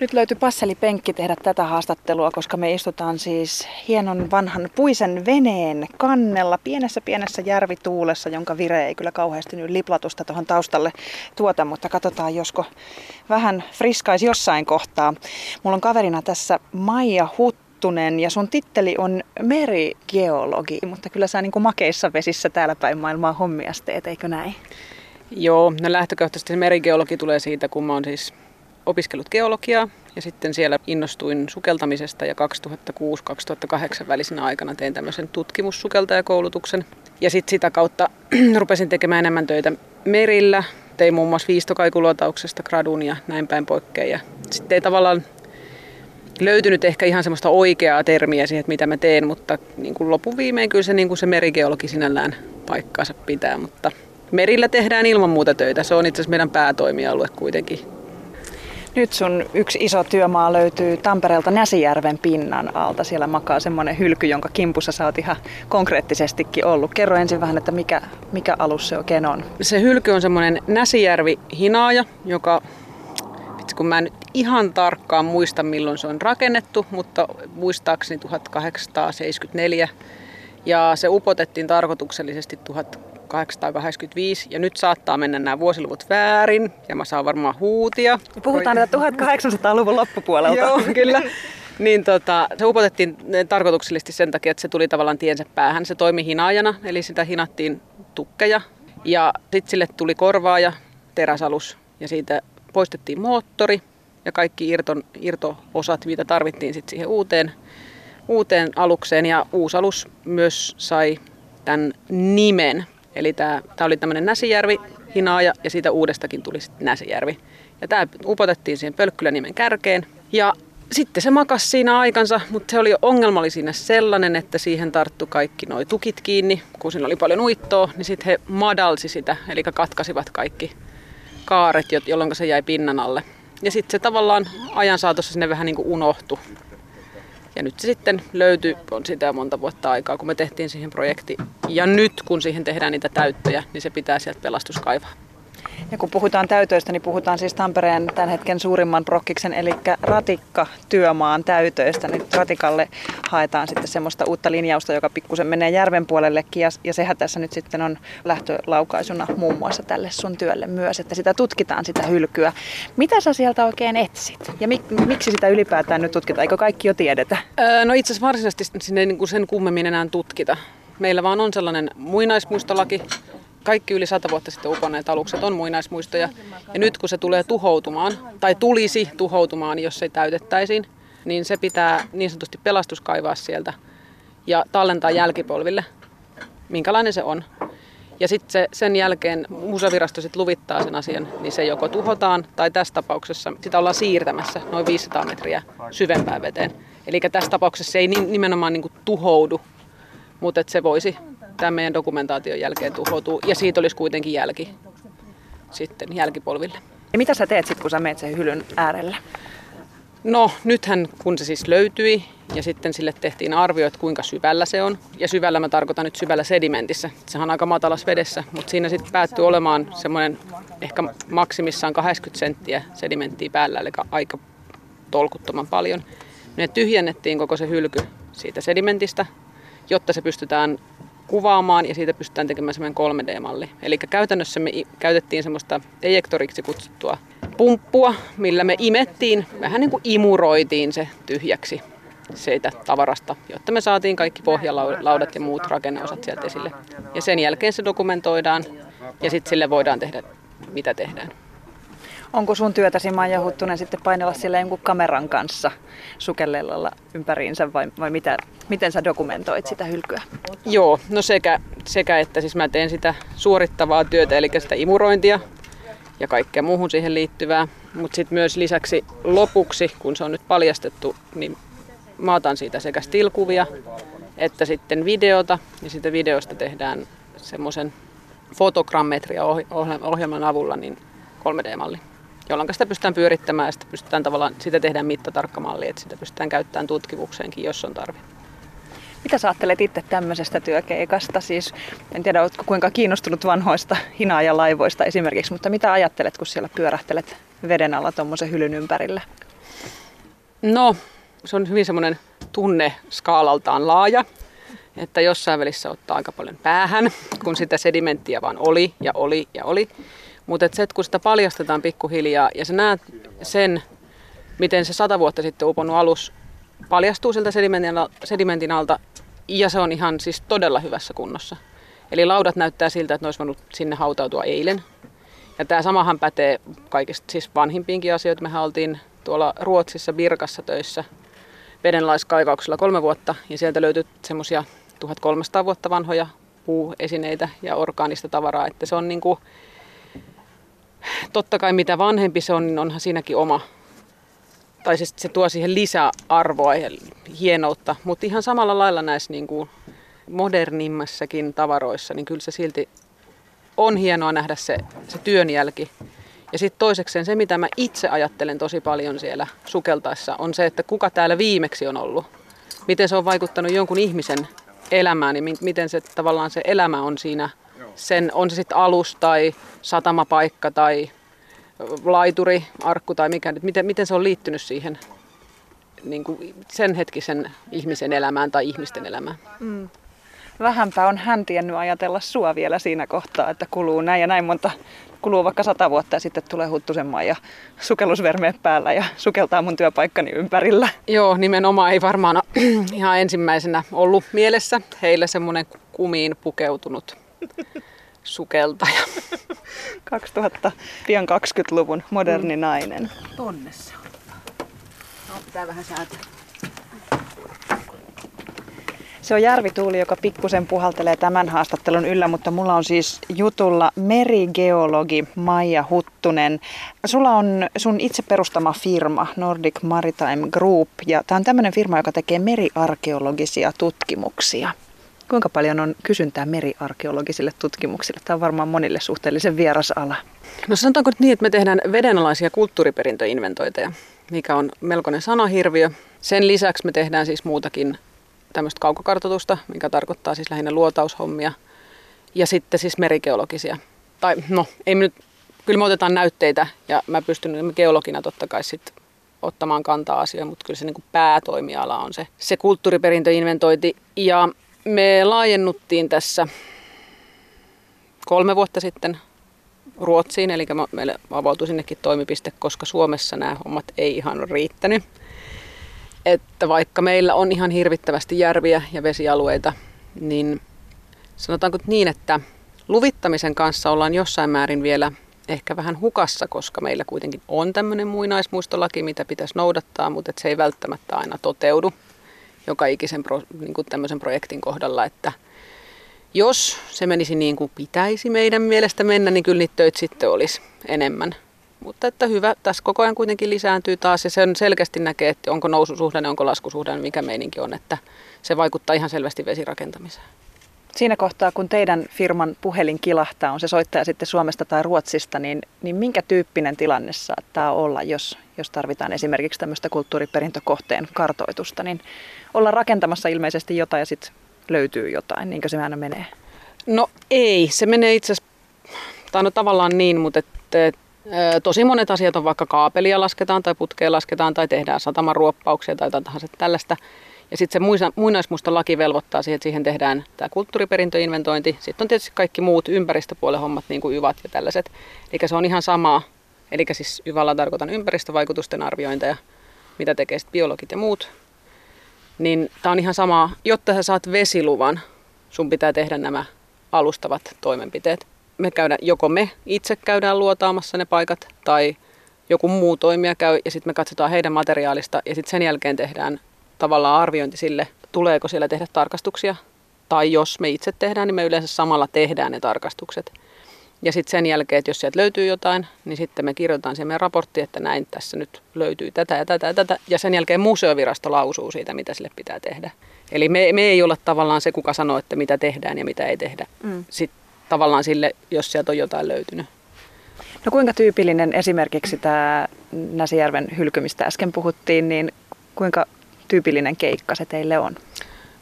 Nyt löytyi passelipenkki tehdä tätä haastattelua, koska me istutaan siis hienon vanhan puisen veneen kannella pienessä pienessä järvituulessa, jonka vire ei kyllä kauheasti nyt liplatusta tuohon taustalle tuota, mutta katsotaan josko vähän friskaisi jossain kohtaa. Mulla on kaverina tässä Maija Huttunen ja sun titteli on merigeologi, mutta kyllä sä niin kuin makeissa vesissä täällä päin maailmaa hommia teet, eikö näin? Joo, no lähtökohtaisesti merigeologi tulee siitä, kun mä oon siis opiskellut geologiaa ja sitten siellä innostuin sukeltamisesta ja 2006-2008 välisenä aikana tein tämmöisen tutkimussukeltajakoulutuksen. Ja sitten sitä kautta rupesin tekemään enemmän töitä merillä. Tein muun muassa viistokaikuluotauksesta gradun ja näin päin poikkeen. Sitten ei tavallaan löytynyt ehkä ihan semmoista oikeaa termiä siihen, että mitä mä teen, mutta niin kuin lopun viimein kyllä se, niin kuin se merigeologi sinällään paikkaansa pitää. Mutta merillä tehdään ilman muuta töitä. Se on itse asiassa meidän päätoimialue kuitenkin nyt sun yksi iso työmaa löytyy Tampereelta Näsijärven pinnan alta. Siellä makaa semmoinen hylky, jonka kimpussa sä oot ihan konkreettisestikin ollut. Kerro ensin vähän, että mikä, mikä alus se oikein on. Se hylky on semmoinen Näsijärvi hinaaja, joka kun mä en nyt ihan tarkkaan muista milloin se on rakennettu, mutta muistaakseni 1874. Ja se upotettiin tarkoituksellisesti 1885 ja nyt saattaa mennä nämä vuosiluvut väärin ja mä saan varmaan huutia. Puhutaan näitä 1800-luvun loppupuolelta. Joo, kyllä. Niin tota, se upotettiin tarkoituksellisesti sen takia, että se tuli tavallaan tiensä päähän. Se toimi hinaajana, eli sitä hinattiin tukkeja. Ja sitten sille tuli korvaaja, teräsalus, ja siitä poistettiin moottori ja kaikki irton, irto-osat, mitä tarvittiin sitten siihen uuteen, uuteen alukseen. Ja uusi alus myös sai tämän nimen. Eli tämä, tämä oli tämmöinen Näsijärvi hinaaja ja siitä uudestakin tuli sitten Näsijärvi. Ja tämä upotettiin siihen Pölkkylänimen kärkeen. Ja sitten se makas siinä aikansa, mutta se oli ongelma oli siinä sellainen, että siihen tarttu kaikki nuo tukit kiinni. Kun siinä oli paljon uittoa, niin sitten he madalsi sitä, eli katkasivat kaikki kaaret, jolloin se jäi pinnan alle. Ja sitten se tavallaan ajan saatossa sinne vähän niin kuin unohtui. Ja nyt se sitten löytyi, on sitä monta vuotta aikaa, kun me tehtiin siihen projekti. Ja nyt kun siihen tehdään niitä täyttöjä, niin se pitää sieltä pelastuskaivaa. Ja kun puhutaan täytöistä, niin puhutaan siis Tampereen tämän hetken suurimman prokkiksen, eli ratikka-työmaan täytöistä. Niin ratikalle haetaan sitten semmoista uutta linjausta, joka pikkusen menee järven puolellekin. Ja, ja sehän tässä nyt sitten on lähtölaukaisuna muun muassa tälle sun työlle myös, että sitä tutkitaan sitä hylkyä. Mitä sä sieltä oikein etsit? Ja mik, miksi sitä ylipäätään nyt tutkitaan? Eikö kaikki jo tiedetä? Öö, no itse asiassa varsinaisesti sinne niin kuin sen kummemmin enää tutkita. Meillä vaan on sellainen muinaismuistolaki, kaikki yli sata vuotta sitten uponneet alukset on muinaismuistoja. Ja nyt kun se tulee tuhoutumaan, tai tulisi tuhoutumaan, jos se täytettäisiin, niin se pitää niin sanotusti pelastuskaivaa sieltä ja tallentaa jälkipolville, minkälainen se on. Ja sitten se, sen jälkeen musavirasto sit luvittaa sen asian, niin se joko tuhotaan tai tässä tapauksessa sitä ollaan siirtämässä noin 500 metriä syvempään veteen. Eli tässä tapauksessa se ei nimenomaan niin tuhoudu, mutta se voisi tämän meidän dokumentaation jälkeen tuhoutuu ja siitä olisi kuitenkin jälki sitten jälkipolville. Ja mitä sä teet sitten, kun sä menet sen hylyn äärellä? No nythän kun se siis löytyi ja sitten sille tehtiin arvio, että kuinka syvällä se on. Ja syvällä mä tarkoitan nyt syvällä sedimentissä. Sehän on aika matalas vedessä, mutta siinä sitten päättyy olemaan semmoinen ehkä maksimissaan 80 senttiä sedimenttiä päällä, eli aika tolkuttoman paljon. Ne tyhjennettiin koko se hylky siitä sedimentistä, jotta se pystytään kuvaamaan ja siitä pystytään tekemään semmoinen 3D-malli. Eli käytännössä me käytettiin semmoista ejektoriksi kutsuttua pumppua, millä me imettiin, vähän niin kuin imuroitiin se tyhjäksi siitä tavarasta, jotta me saatiin kaikki pohjalaudat ja muut rakenneosat sieltä esille. Ja sen jälkeen se dokumentoidaan ja sitten sille voidaan tehdä mitä tehdään. Onko sun työtäsi Maija Huttunen sitten painella sillä jonkun kameran kanssa sukellella ympäriinsä vai, vai mitä, miten sä dokumentoit sitä hylkyä? Joo, no sekä, sekä että siis mä teen sitä suorittavaa työtä, eli sitä imurointia ja kaikkea muuhun siihen liittyvää. Mutta sitten myös lisäksi lopuksi, kun se on nyt paljastettu, niin mä otan siitä sekä stilkuvia että sitten videota. Ja siitä videosta tehdään semmoisen fotogrammetria ohjelman avulla niin 3D-malli jolloin sitä pystytään pyörittämään ja sitä pystytään tavallaan, sitä tehdään mittatarkka malli, että sitä pystytään käyttämään tutkimukseenkin, jos on tarve. Mitä sä ajattelet itse tämmöisestä työkeikasta? Siis, en tiedä, oletko kuinka kiinnostunut vanhoista hinaajalaivoista esimerkiksi, mutta mitä ajattelet, kun siellä pyörähtelet veden alla tuommoisen hylyn ympärillä? No, se on hyvin semmoinen tunne skaalaltaan laaja, että jossain välissä ottaa aika paljon päähän, kun sitä sedimenttiä vaan oli ja oli ja oli. Mutta se, kun sitä paljastetaan pikkuhiljaa ja sä näet sen, miten se sata vuotta sitten uponnut alus paljastuu sieltä sedimentin alta ja se on ihan siis todella hyvässä kunnossa. Eli laudat näyttää siltä, että ne olisi voinut sinne hautautua eilen. Ja tämä samahan pätee kaikista siis vanhimpiinkin asioita. Mehän oltiin tuolla Ruotsissa Birkassa töissä vedenlaiskaivauksella kolme vuotta ja sieltä löytyi semmoisia 1300 vuotta vanhoja puuesineitä ja orgaanista tavaraa, että se on niin kuin, totta kai mitä vanhempi se on, niin onhan siinäkin oma, tai siis se tuo siihen lisäarvoa ja hienoutta, mutta ihan samalla lailla näissä niin kuin modernimmassakin tavaroissa, niin kyllä se silti on hienoa nähdä se, se työnjälki. Ja sitten toisekseen se, mitä mä itse ajattelen tosi paljon siellä sukeltaessa, on se, että kuka täällä viimeksi on ollut. Miten se on vaikuttanut jonkun ihmisen elämään, niin miten se tavallaan se elämä on siinä, sen, on se sitten alus tai satamapaikka tai laituri, arkku tai mikä, miten, miten se on liittynyt siihen niin kuin sen hetkisen ihmisen elämään tai ihmisten elämään. Mm. Vähänpä on hän tiennyt ajatella sua vielä siinä kohtaa, että kuluu näin ja näin monta, kuluu vaikka sata vuotta ja sitten tulee huttusemmaan ja sukellusvermeet päällä ja sukeltaa mun työpaikkani ympärillä. Joo, nimenomaan ei varmaan ihan ensimmäisenä ollut mielessä heillä semmoinen kumiin pukeutunut sukeltaja. 2000, pian 20-luvun moderni mm. nainen. Tonne se on. No, pitää vähän säätää. Se on Järvituuli, joka pikkusen puhaltelee tämän haastattelun yllä, mutta mulla on siis jutulla merigeologi Maija Huttunen. Sulla on sun itse perustama firma Nordic Maritime Group ja tämä on tämmöinen firma, joka tekee meriarkeologisia tutkimuksia. Kuinka paljon on kysyntää meriarkeologisille tutkimuksille? Tämä on varmaan monille suhteellisen vieras ala. No sanotaanko nyt niin, että me tehdään vedenalaisia kulttuuriperintöinventointeja, mikä on melkoinen sanahirviö. Sen lisäksi me tehdään siis muutakin tämmöistä kaukokartoitusta, mikä tarkoittaa siis lähinnä luotaushommia. Ja sitten siis merigeologisia. Tai no, ei me nyt, kyllä me otetaan näytteitä ja mä pystyn geologina totta kai sitten ottamaan kantaa asioihin, mutta kyllä se niin päätoimiala on se, se kulttuuriperintöinventointi. Ja me laajennuttiin tässä kolme vuotta sitten Ruotsiin, eli meille avautui sinnekin toimipiste, koska Suomessa nämä hommat ei ihan riittänyt. Että vaikka meillä on ihan hirvittävästi järviä ja vesialueita, niin sanotaanko niin, että luvittamisen kanssa ollaan jossain määrin vielä ehkä vähän hukassa, koska meillä kuitenkin on tämmöinen muinaismuistolaki, mitä pitäisi noudattaa, mutta se ei välttämättä aina toteudu joka ikisen pro, niin kuin tämmöisen projektin kohdalla, että jos se menisi niin kuin pitäisi meidän mielestä mennä, niin kyllä niitä töitä sitten olisi enemmän. Mutta että hyvä, tässä koko ajan kuitenkin lisääntyy taas ja sen selkeästi näkee, että onko noususuhdanne, onko laskusuhdanne, mikä meininki on, että se vaikuttaa ihan selvästi vesirakentamiseen. Siinä kohtaa, kun teidän firman puhelin kilahtaa, on se soittaja sitten Suomesta tai Ruotsista, niin, niin minkä tyyppinen tilanne saattaa olla, jos, jos tarvitaan esimerkiksi tämmöistä kulttuuriperintökohteen kartoitusta, niin olla rakentamassa ilmeisesti jotain ja sitten löytyy jotain, niinkö se aina menee? No ei, se menee itse asiassa, tai no tavallaan niin, mutta että, tosi monet asiat on vaikka kaapelia lasketaan tai putkea lasketaan tai tehdään sataman tai jotain tahansa tällaista. Ja sitten se muinaismusta laki velvoittaa siihen, että siihen tehdään tämä kulttuuriperintöinventointi. Sitten on tietysti kaikki muut ympäristöpuolen hommat, niin kuin YVAT ja tällaiset. Eli se on ihan sama. Eli siis YVAlla tarkoitan ympäristövaikutusten arviointeja, mitä tekee sitten biologit ja muut. Niin tämä on ihan sama. Jotta sä saat vesiluvan, sun pitää tehdä nämä alustavat toimenpiteet. Me käydään, joko me itse käydään luotaamassa ne paikat, tai joku muu toimija käy, ja sitten me katsotaan heidän materiaalista, ja sitten sen jälkeen tehdään tavallaan arviointi sille, tuleeko siellä tehdä tarkastuksia. Tai jos me itse tehdään, niin me yleensä samalla tehdään ne tarkastukset. Ja sitten sen jälkeen, että jos sieltä löytyy jotain, niin sitten me kirjoitetaan siihen meidän raportti, että näin tässä nyt löytyy tätä ja tätä ja tätä. Ja sen jälkeen museovirasto lausuu siitä, mitä sille pitää tehdä. Eli me, me ei olla tavallaan se, kuka sanoo, että mitä tehdään ja mitä ei tehdä. Mm. Sitten tavallaan sille, jos sieltä on jotain löytynyt. No kuinka tyypillinen esimerkiksi tämä Näsijärven hylkymistä äsken puhuttiin, niin kuinka tyypillinen keikka se teille on?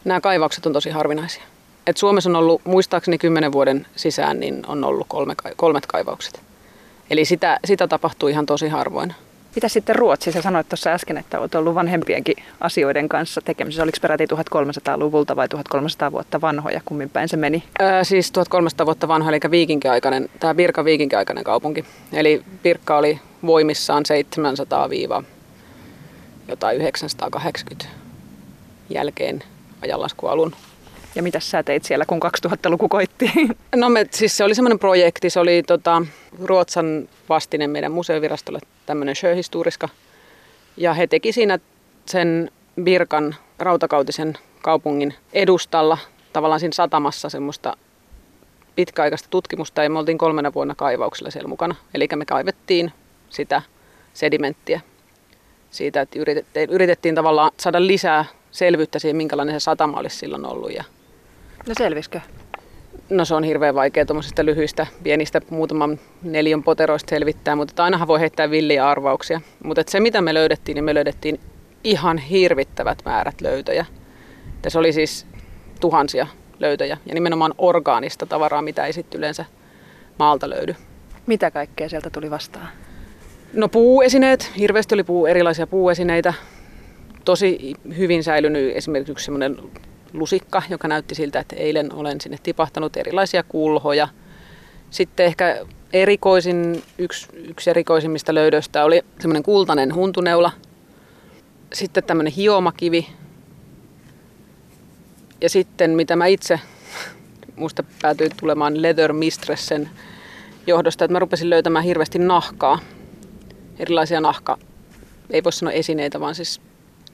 Nämä kaivaukset on tosi harvinaisia. Et Suomessa on ollut, muistaakseni kymmenen vuoden sisään, niin on ollut kolme, kolmet kaivaukset. Eli sitä, sitä tapahtuu ihan tosi harvoin. Mitä sitten Ruotsissa? Sanoit tuossa äsken, että olet ollut vanhempienkin asioiden kanssa tekemisissä. Oliko peräti 1300-luvulta vai 1300 vuotta vanhoja? Kummin päin se meni? Öö, siis 1300 vuotta vanha, eli viikinkiaikainen, tämä Birka viikinkiaikainen kaupunki. Eli Birka oli voimissaan 700 jotain 980 jälkeen ajanlaskualun. Ja mitä sä teit siellä, kun 2000-luku koitti? No me, siis se oli semmoinen projekti, se oli tota, Ruotsan vastine meidän museovirastolle tämmöinen sjöhistoriska. Ja he teki siinä sen Birkan rautakautisen kaupungin edustalla, tavallaan siinä satamassa semmoista pitkäaikaista tutkimusta ja me oltiin kolmena vuonna kaivauksella siellä mukana. Eli me kaivettiin sitä sedimenttiä siitä, että yritettiin, yritettiin tavallaan saada lisää selvyyttä siihen, minkälainen se satama olisi silloin ollut. Ja no selviskö? No se on hirveän vaikea tuommoisista lyhyistä, pienistä muutaman neljän poteroista selvittää, mutta ainahan voi heittää villiä arvauksia. Mutta se mitä me löydettiin, niin me löydettiin ihan hirvittävät määrät löytöjä. Ja se oli siis tuhansia löytöjä ja nimenomaan orgaanista tavaraa, mitä ei sitten yleensä maalta löydy. Mitä kaikkea sieltä tuli vastaan? No puuesineet, hirveästi oli puu, erilaisia puuesineitä. Tosi hyvin säilynyt esimerkiksi semmoinen lusikka, joka näytti siltä, että eilen olen sinne tipahtanut erilaisia kulhoja. Sitten ehkä erikoisin, yksi, yksi erikoisimmista löydöistä oli semmoinen kultainen huntuneula. Sitten tämmöinen hiomakivi. Ja sitten mitä mä itse, musta päätyi tulemaan Leather Mistressen johdosta, että mä rupesin löytämään hirveästi nahkaa. Erilaisia nahka, ei voi sanoa esineitä, vaan siis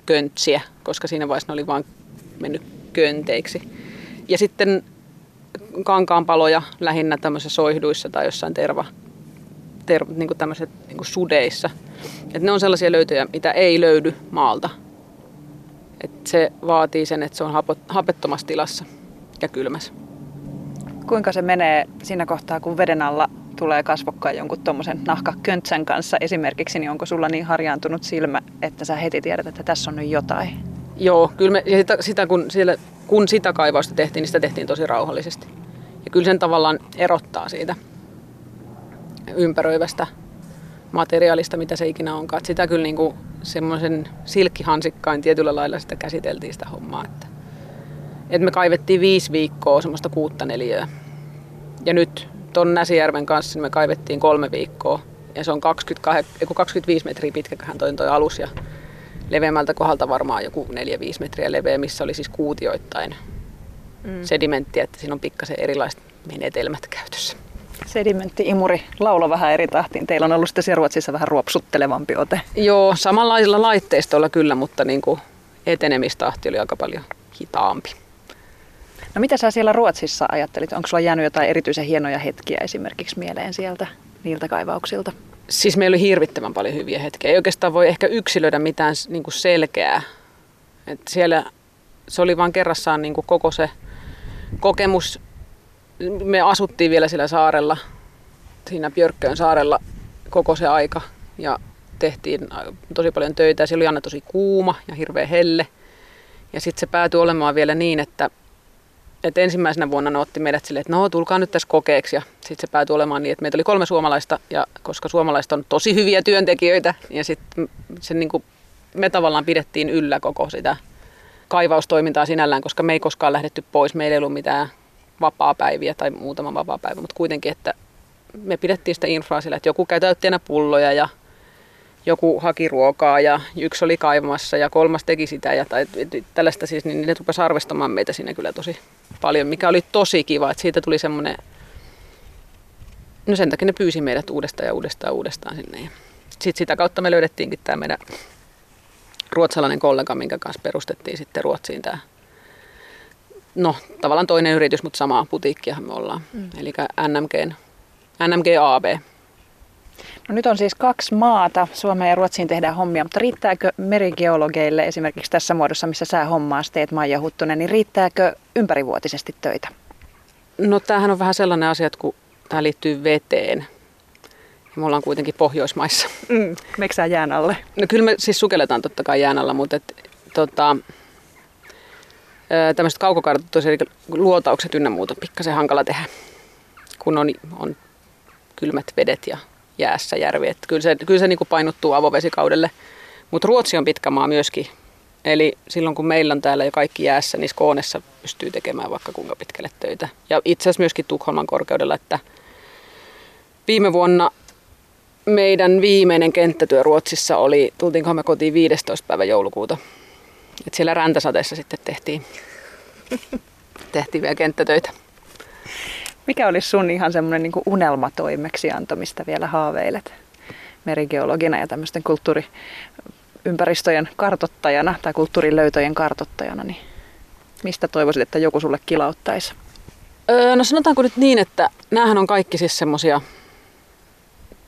köntsiä, koska siinä vaiheessa ne oli vain mennyt könteiksi. Ja sitten kankaanpaloja lähinnä tämmöisissä soihduissa tai jossain terva, ter, niin kuin tämmöiset niin kuin sudeissa. Et ne on sellaisia löytöjä, mitä ei löydy maalta. Et se vaatii sen, että se on hapettomassa tilassa ja kylmässä. Kuinka se menee siinä kohtaa, kun veden alla tulee kasvokkaan jonkun tuommoisen nahkaköntsän kanssa esimerkiksi, niin onko sulla niin harjaantunut silmä, että sä heti tiedät, että tässä on nyt jotain? Joo, kyllä me, ja sitä, sitä kun, siellä, kun sitä kaivausta tehtiin, niin sitä tehtiin tosi rauhallisesti. Ja kyllä sen tavallaan erottaa siitä ympäröivästä materiaalista, mitä se ikinä onkaan. Et sitä kyllä niin kuin semmoisen silkkihansikkain tietyllä lailla sitä käsiteltiin sitä hommaa. Että, että me kaivettiin viisi viikkoa semmoista kuutta neliöä. Ja nyt ton Näsijärven kanssa niin me kaivettiin kolme viikkoa. Ja se on 22, 25 metriä pitkäköhän toi, toi alus. Ja leveämmältä kohdalta varmaan joku 4-5 metriä leveä, missä oli siis kuutioittain mm. sedimenttiä, että siinä on pikkasen erilaiset menetelmät käytössä. Sedimentti-imuri laulo vähän eri tahtiin. Teillä on ollut sitten siellä Ruotsissa vähän ruopsuttelevampi ote. Joo, samanlaisilla laitteistoilla kyllä, mutta niin kuin etenemistahti oli aika paljon hitaampi. No mitä sä siellä Ruotsissa ajattelit? Onko sulla jäänyt jotain erityisen hienoja hetkiä esimerkiksi mieleen sieltä niiltä kaivauksilta? Siis meillä oli hirvittävän paljon hyviä hetkiä. Ei oikeastaan voi ehkä yksilöidä mitään niin kuin selkeää. Et siellä se oli vain kerrassaan niin kuin koko se kokemus. Me asuttiin vielä sillä saarella, siinä Björkköön saarella koko se aika ja tehtiin tosi paljon töitä. Siellä oli aina tosi kuuma ja hirveä helle. Ja sitten se päätyi olemaan vielä niin, että et ensimmäisenä vuonna ne otti meidät silleen, että no tulkaa nyt tässä kokeeksi. Ja sitten se päätyi olemaan niin, että meitä oli kolme suomalaista, ja koska suomalaiset on tosi hyviä työntekijöitä, ja sitten se niin kuin, me tavallaan pidettiin yllä koko sitä kaivaustoimintaa sinällään, koska me ei koskaan lähdetty pois. Meillä ei ollut mitään vapaa-päiviä tai muutama vapaa-päivä, mutta kuitenkin, että me pidettiin sitä infraa sillä, että joku käy täytteenä pulloja ja joku haki ruokaa ja yksi oli kaivamassa ja kolmas teki sitä ja tai, tällaista siis, niin ne rupesi arvostamaan meitä siinä kyllä tosi paljon, mikä oli tosi kiva, että siitä tuli semmoinen, no sen takia ne pyysi meidät uudestaan ja uudestaan ja uudestaan sinne. Ja sitten sitä kautta me löydettiinkin tämä meidän ruotsalainen kollega, minkä kanssa perustettiin sitten Ruotsiin tämä no tavallaan toinen yritys, mutta samaa putiikkiahan me ollaan. Mm. Eli NMG, NMG AB. No nyt on siis kaksi maata. Suomeen ja Ruotsiin tehdään hommia, mutta riittääkö merigeologeille esimerkiksi tässä muodossa, missä sä hommaas teet Maija Huttunen, niin riittääkö ympärivuotisesti töitä? No tämähän on vähän sellainen asia, että kun tämä liittyy veteen, ja me ollaan kuitenkin Pohjoismaissa. Mm, Meksää jään alle? No kyllä me siis sukelletaan totta kai jään alla, mutta et, tota, tämmöiset kaukokartoitus, eli luotaukset ynnä muuta, pikkasen hankala tehdä, kun on, on kylmät vedet ja jäässä järvi. Että kyllä se, kyllä se niin kuin painottuu avovesikaudelle. Mutta Ruotsi on pitkä maa myöskin. Eli silloin kun meillä on täällä jo kaikki jäässä, niin Skoonessa pystyy tekemään vaikka kuinka pitkälle töitä. Ja itse asiassa myöskin Tukholman korkeudella, että viime vuonna meidän viimeinen kenttätyö Ruotsissa oli, tultiinkohan me kotiin 15. päivä joulukuuta. Et siellä räntäsateessa sitten tehtiin, tehtiin vielä kenttätöitä. Mikä olisi sun ihan semmoinen niin unelmatoimeksianto, mistä vielä haaveilet merigeologina ja tämmöisten kulttuuriympäristöjen kartottajana tai kulttuurilöytöjen kartottajana, niin mistä toivoisit, että joku sulle kilauttaisi? Öö, no sanotaanko nyt niin, että näähän on kaikki siis semmosia,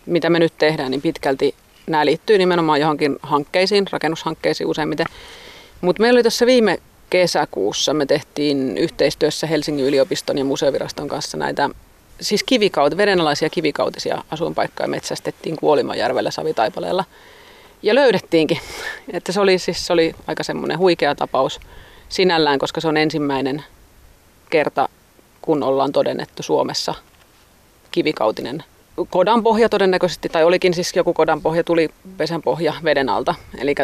mitä me nyt tehdään, niin pitkälti nämä liittyy nimenomaan johonkin hankkeisiin, rakennushankkeisiin useimmiten. Mutta meillä oli tässä viime kesäkuussa, me tehtiin yhteistyössä Helsingin yliopiston ja museoviraston kanssa näitä siis kivikaut, vedenalaisia kivikautisia asuinpaikkoja metsästettiin Kuolimajärvellä Savitaipaleella. Ja löydettiinkin. Että se oli, siis, se oli aika semmoinen huikea tapaus sinällään, koska se on ensimmäinen kerta, kun ollaan todennettu Suomessa kivikautinen kodan pohja todennäköisesti, tai olikin siis joku kodan pohja, tuli pesän pohja veden alta. Eli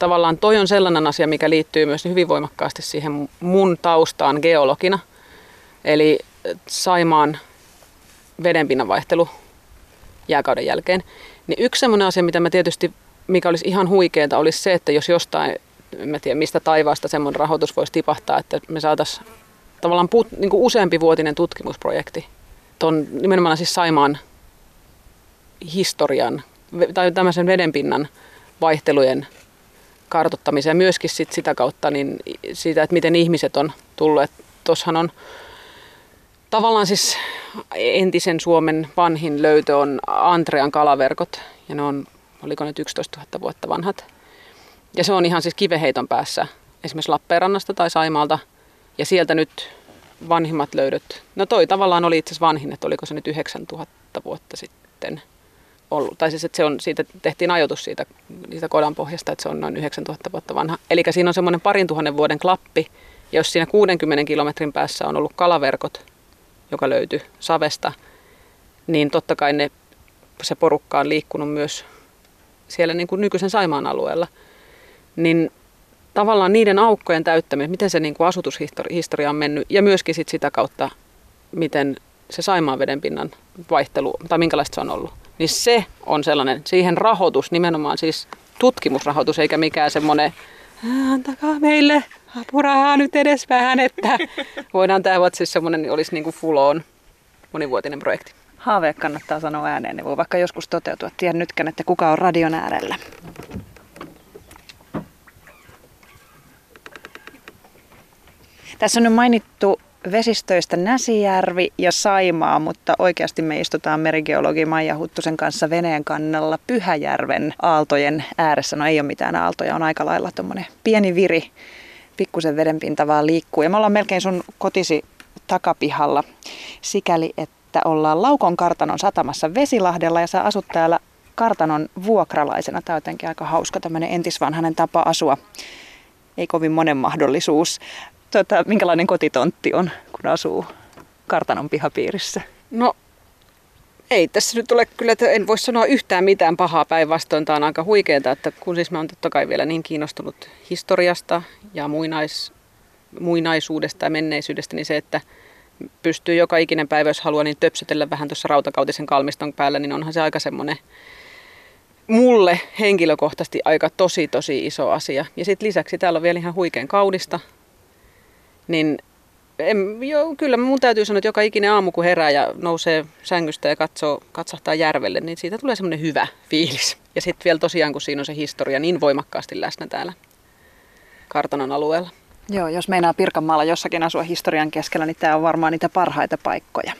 tavallaan toi on sellainen asia, mikä liittyy myös hyvin voimakkaasti siihen mun taustaan geologina. Eli Saimaan vedenpinnan vaihtelu jääkauden jälkeen. Niin yksi sellainen asia, mitä mä tietysti, mikä olisi ihan huikeaa, olisi se, että jos jostain, en mä tiedä mistä taivaasta semmoinen rahoitus voisi tipahtaa, että me saataisiin tavallaan put, niin kuin useampi vuotinen tutkimusprojekti ton nimenomaan siis Saimaan historian tai tämmöisen vedenpinnan vaihtelujen kartoittamiseen myöskin sit sitä kautta niin siitä, että miten ihmiset on tulleet. Tuossahan on tavallaan siis entisen Suomen vanhin löytö on Antrean kalaverkot ja ne on, oliko ne 11 000 vuotta vanhat. Ja se on ihan siis kiveheiton päässä esimerkiksi Lappeenrannasta tai Saimaalta ja sieltä nyt vanhimmat löydöt. No toi tavallaan oli itse asiassa vanhin, että oliko se nyt 9000 vuotta sitten ollut. Tai siis, että se on, siitä tehtiin ajoitus siitä, siitä kodan pohjasta, että se on noin 9000 vuotta vanha. Eli siinä on semmoinen parin tuhannen vuoden klappi, ja jos siinä 60 kilometrin päässä on ollut kalaverkot, joka löytyi savesta, niin totta kai ne, se porukka on liikkunut myös siellä niin kuin nykyisen Saimaan alueella. Niin tavallaan niiden aukkojen täyttäminen, miten se niin kuin asutushistoria on mennyt, ja myöskin sit sitä kautta, miten se Saimaan vedenpinnan vaihtelu, tai minkälaista se on ollut niin se on sellainen, siihen rahoitus, nimenomaan siis tutkimusrahoitus, eikä mikään semmoinen, antakaa meille apurahaa nyt edes vähän, että voidaan tämä siis semmoinen, niin olisi niin kuin full on monivuotinen projekti. Haave kannattaa sanoa ääneen, niin voi vaikka joskus toteutua. Tiedän nytkään, että kuka on radion äärellä. Tässä on nyt mainittu vesistöistä Näsijärvi ja Saimaa, mutta oikeasti me istutaan merigeologi Maija Huttusen kanssa veneen kannalla Pyhäjärven aaltojen ääressä. No ei ole mitään aaltoja, on aika lailla tuommoinen pieni viri, pikkusen vedenpinta vaan liikkuu. Ja me ollaan melkein sun kotisi takapihalla sikäli, että ollaan Laukon kartanon satamassa Vesilahdella ja sä asut täällä kartanon vuokralaisena. Tämä on jotenkin aika hauska tämmöinen entisvanhainen tapa asua. Ei kovin monen mahdollisuus tota, minkälainen kotitontti on, kun asuu kartanon pihapiirissä? No ei tässä nyt ole kyllä, että en voi sanoa yhtään mitään pahaa päinvastoin. Tämä on aika huikeaa, että kun siis mä oon totta kai vielä niin kiinnostunut historiasta ja muinais, muinaisuudesta ja menneisyydestä, niin se, että pystyy joka ikinen päivä, jos haluaa, niin töpsötellä vähän tuossa rautakautisen kalmiston päällä, niin onhan se aika semmoinen mulle henkilökohtaisesti aika tosi tosi iso asia. Ja sitten lisäksi täällä on vielä ihan huikean kaudista niin en, jo, kyllä mun täytyy sanoa, että joka ikinen aamu kun herää ja nousee sängystä ja katsoo, katsahtaa järvelle, niin siitä tulee semmoinen hyvä fiilis. Ja sitten vielä tosiaan, kun siinä on se historia niin voimakkaasti läsnä täällä kartanon alueella. Joo, jos meinaa Pirkanmaalla jossakin asua historian keskellä, niin tämä on varmaan niitä parhaita paikkoja.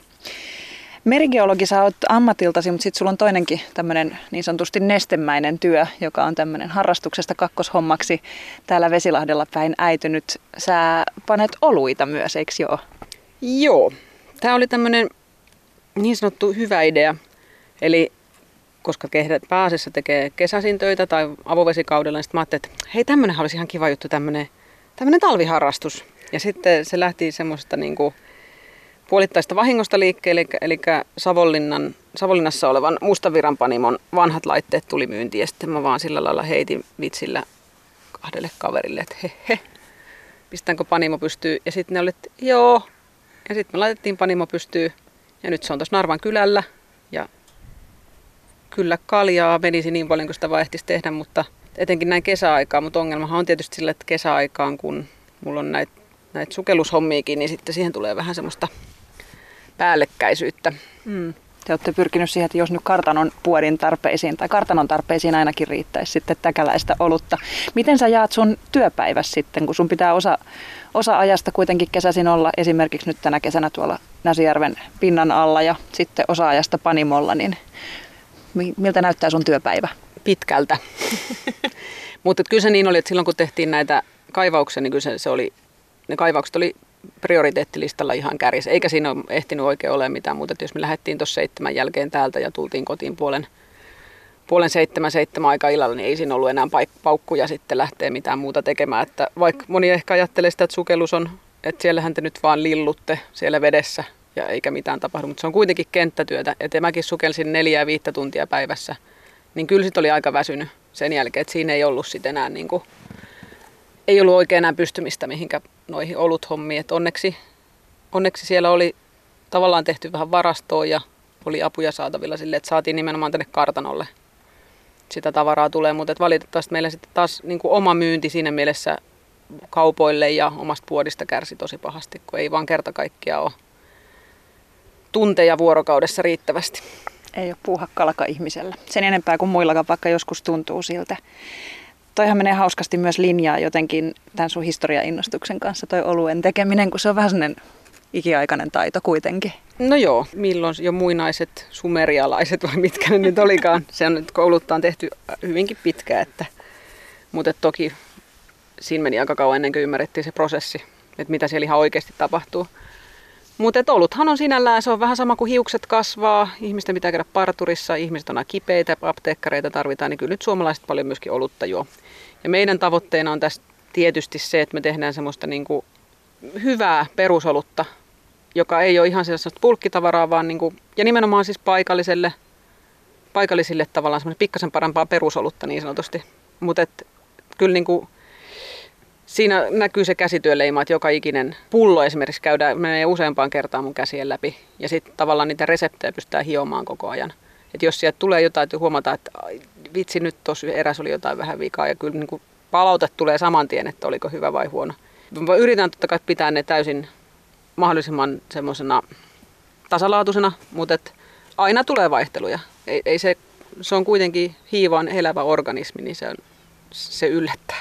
Merigeologi sä oot ammatiltasi, mutta sitten sulla on toinenkin tämmöinen niin sanotusti nestemäinen työ, joka on tämmöinen harrastuksesta kakkoshommaksi täällä Vesilahdella päin äitynyt. Sä panet oluita myös, eikö joo? Joo. Tämä oli tämmöinen niin sanottu hyvä idea. Eli koska pääasiassa tekee kesäisin töitä tai avovesikaudella, niin sitten mä ajattelin, että hei tämmöinen olisi ihan kiva juttu, tämmöinen, tämmöinen talviharrastus. Ja sitten se lähti semmoisesta niin kuin puolittaista vahingosta liikkeelle, eli, eli Savonlinnassa olevan Mustaviran panimon vanhat laitteet tuli myyntiin ja sitten mä vaan sillä lailla heitin vitsillä kahdelle kaverille, että he, he pistäänkö panimo pystyy. Ja sitten ne oli, että joo. Ja sitten me laitettiin panimo pystyy ja nyt se on tuossa Narvan kylällä ja kyllä kaljaa menisi niin paljon kuin sitä vaan ehtisi tehdä, mutta etenkin näin kesäaikaa, mutta ongelmahan on tietysti sillä, että kesäaikaan, kun mulla on näitä näit sukellushommiakin, niin sitten siihen tulee vähän semmoista päällekkäisyyttä. Mm. Te olette pyrkinyt siihen, että jos nyt kartanon puodin tarpeisiin tai kartanon tarpeisiin ainakin riittäisi sitten täkäläistä olutta. Miten sä jaat sun työpäivässä sitten, kun sun pitää osa, osa ajasta kuitenkin kesäisin olla esimerkiksi nyt tänä kesänä tuolla Näsijärven pinnan alla ja sitten osa ajasta panimolla, niin miltä näyttää sun työpäivä? Pitkältä. Mutta kyllä se niin oli, että silloin kun tehtiin näitä kaivauksia, niin kyllä se, se oli, ne kaivaukset oli prioriteettilistalla ihan kärjessä, eikä siinä ole ehtinyt oikein ole mitään muuta. Jos me lähdettiin tuossa seitsemän jälkeen täältä ja tultiin kotiin puolen, puolen seitsemän, seitsemän aika illalla, niin ei siinä ollut enää paik- paukkuja sitten lähteä mitään muuta tekemään. Että vaikka moni ehkä ajattelee sitä, että sukellus on, että siellähän te nyt vaan lillutte siellä vedessä ja eikä mitään tapahdu, mutta se on kuitenkin kenttätyötä. Että mäkin sukelsin neljää viittä tuntia päivässä, niin kyllä sitten oli aika väsynyt sen jälkeen, että siinä ei ollut sitten enää niin kuin, ei ollut oikein enää pystymistä mihinkä noihin oluthommiin. Et onneksi, onneksi siellä oli tavallaan tehty vähän varastoa ja oli apuja saatavilla sille, että saatiin nimenomaan tänne kartanolle sitä tavaraa tulee, mutta valitettavasti meillä sitten taas niin kuin oma myynti siinä mielessä kaupoille ja omasta puodista kärsi tosi pahasti, kun ei vaan kerta kaikkiaan ole tunteja vuorokaudessa riittävästi. Ei ole puuhakkalaka ihmisellä. Sen enempää kuin muillakaan, vaikka joskus tuntuu siltä toihan menee hauskasti myös linjaa jotenkin tämän sun historiainnostuksen kanssa, toi oluen tekeminen, kun se on vähän sellainen ikiaikainen taito kuitenkin. No joo, milloin jo muinaiset sumerialaiset vai mitkä ne nyt olikaan. Se on nyt koulutta on tehty hyvinkin pitkä, että, mutta toki siinä meni aika kauan ennen kuin ymmärrettiin se prosessi, että mitä siellä ihan oikeasti tapahtuu. Mutta oluthan on sinällään, se on vähän sama kuin hiukset kasvaa, ihmisten pitää käydä parturissa, ihmiset on kipeitä, apteekkareita tarvitaan, niin kyllä nyt suomalaiset paljon myöskin olutta juo. Ja meidän tavoitteena on tässä tietysti se, että me tehdään semmoista niin kuin hyvää perusolutta, joka ei ole ihan sellaista pulkkitavaraa, vaan niin kuin, ja nimenomaan siis paikalliselle, paikallisille tavallaan semmoinen pikkasen parempaa perusolutta niin sanotusti. Mutta kyllä niin kuin, siinä näkyy se käsityöleima, että joka ikinen pullo esimerkiksi käydään, menee useampaan kertaan mun käsien läpi. Ja sitten tavallaan niitä reseptejä pystytään hiomaan koko ajan. Että jos sieltä tulee jotain, että huomataan, että vitsi nyt tuossa eräs oli jotain vähän vikaa ja kyllä niin kuin palaute tulee saman tien, että oliko hyvä vai huono. Mä yritän totta kai pitää ne täysin mahdollisimman semmoisena tasalaatuisena, mutta et aina tulee vaihteluja. Ei, ei se, se on kuitenkin hiivaan elävä organismi, niin se, on, se yllättää.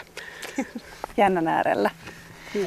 Jännän äärellä. Hmm.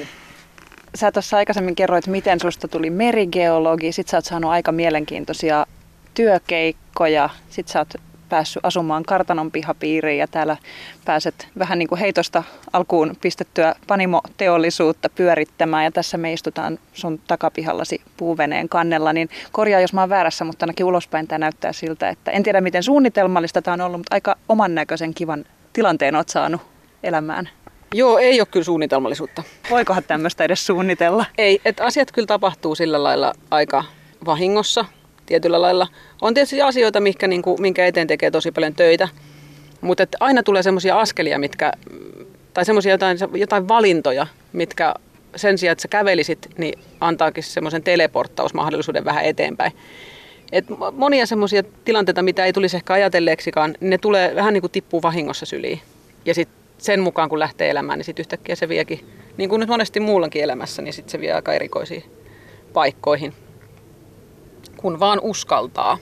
Sä tuossa aikaisemmin kerroit, miten susta tuli merigeologi, sit sä oot saanut aika mielenkiintoisia työkeikkoja, sit sä oot päässyt asumaan kartanon pihapiiriin ja täällä pääset vähän niin kuin heitosta alkuun pistettyä panimoteollisuutta pyörittämään. Ja tässä me istutaan sun takapihallasi puuveneen kannella, niin korjaa jos mä oon väärässä, mutta ainakin ulospäin tämä näyttää siltä, että en tiedä miten suunnitelmallista tämä on ollut, mutta aika oman näköisen kivan tilanteen oot saanut elämään. Joo, ei ole kyllä suunnitelmallisuutta. Voikohan tämmöistä edes suunnitella? Ei, että asiat kyllä tapahtuu sillä lailla aika vahingossa tietyllä lailla. On tietysti asioita, mitkä, niin kuin, minkä eteen tekee tosi paljon töitä, mutta että aina tulee semmoisia askelia, mitkä, tai semmoisia jotain, jotain valintoja, mitkä sen sijaan, että sä kävelisit, niin antaakin semmoisen teleporttausmahdollisuuden vähän eteenpäin. Et monia semmoisia tilanteita, mitä ei tulisi ehkä ajatelleeksikaan, ne tulee vähän niin kuin tippuu vahingossa syliin. Ja sitten sen mukaan, kun lähtee elämään, niin sitten yhtäkkiä se viekin, niin kuin nyt monesti muullakin elämässä, niin sitten se vie aika erikoisiin paikkoihin kun vaan uskaltaa.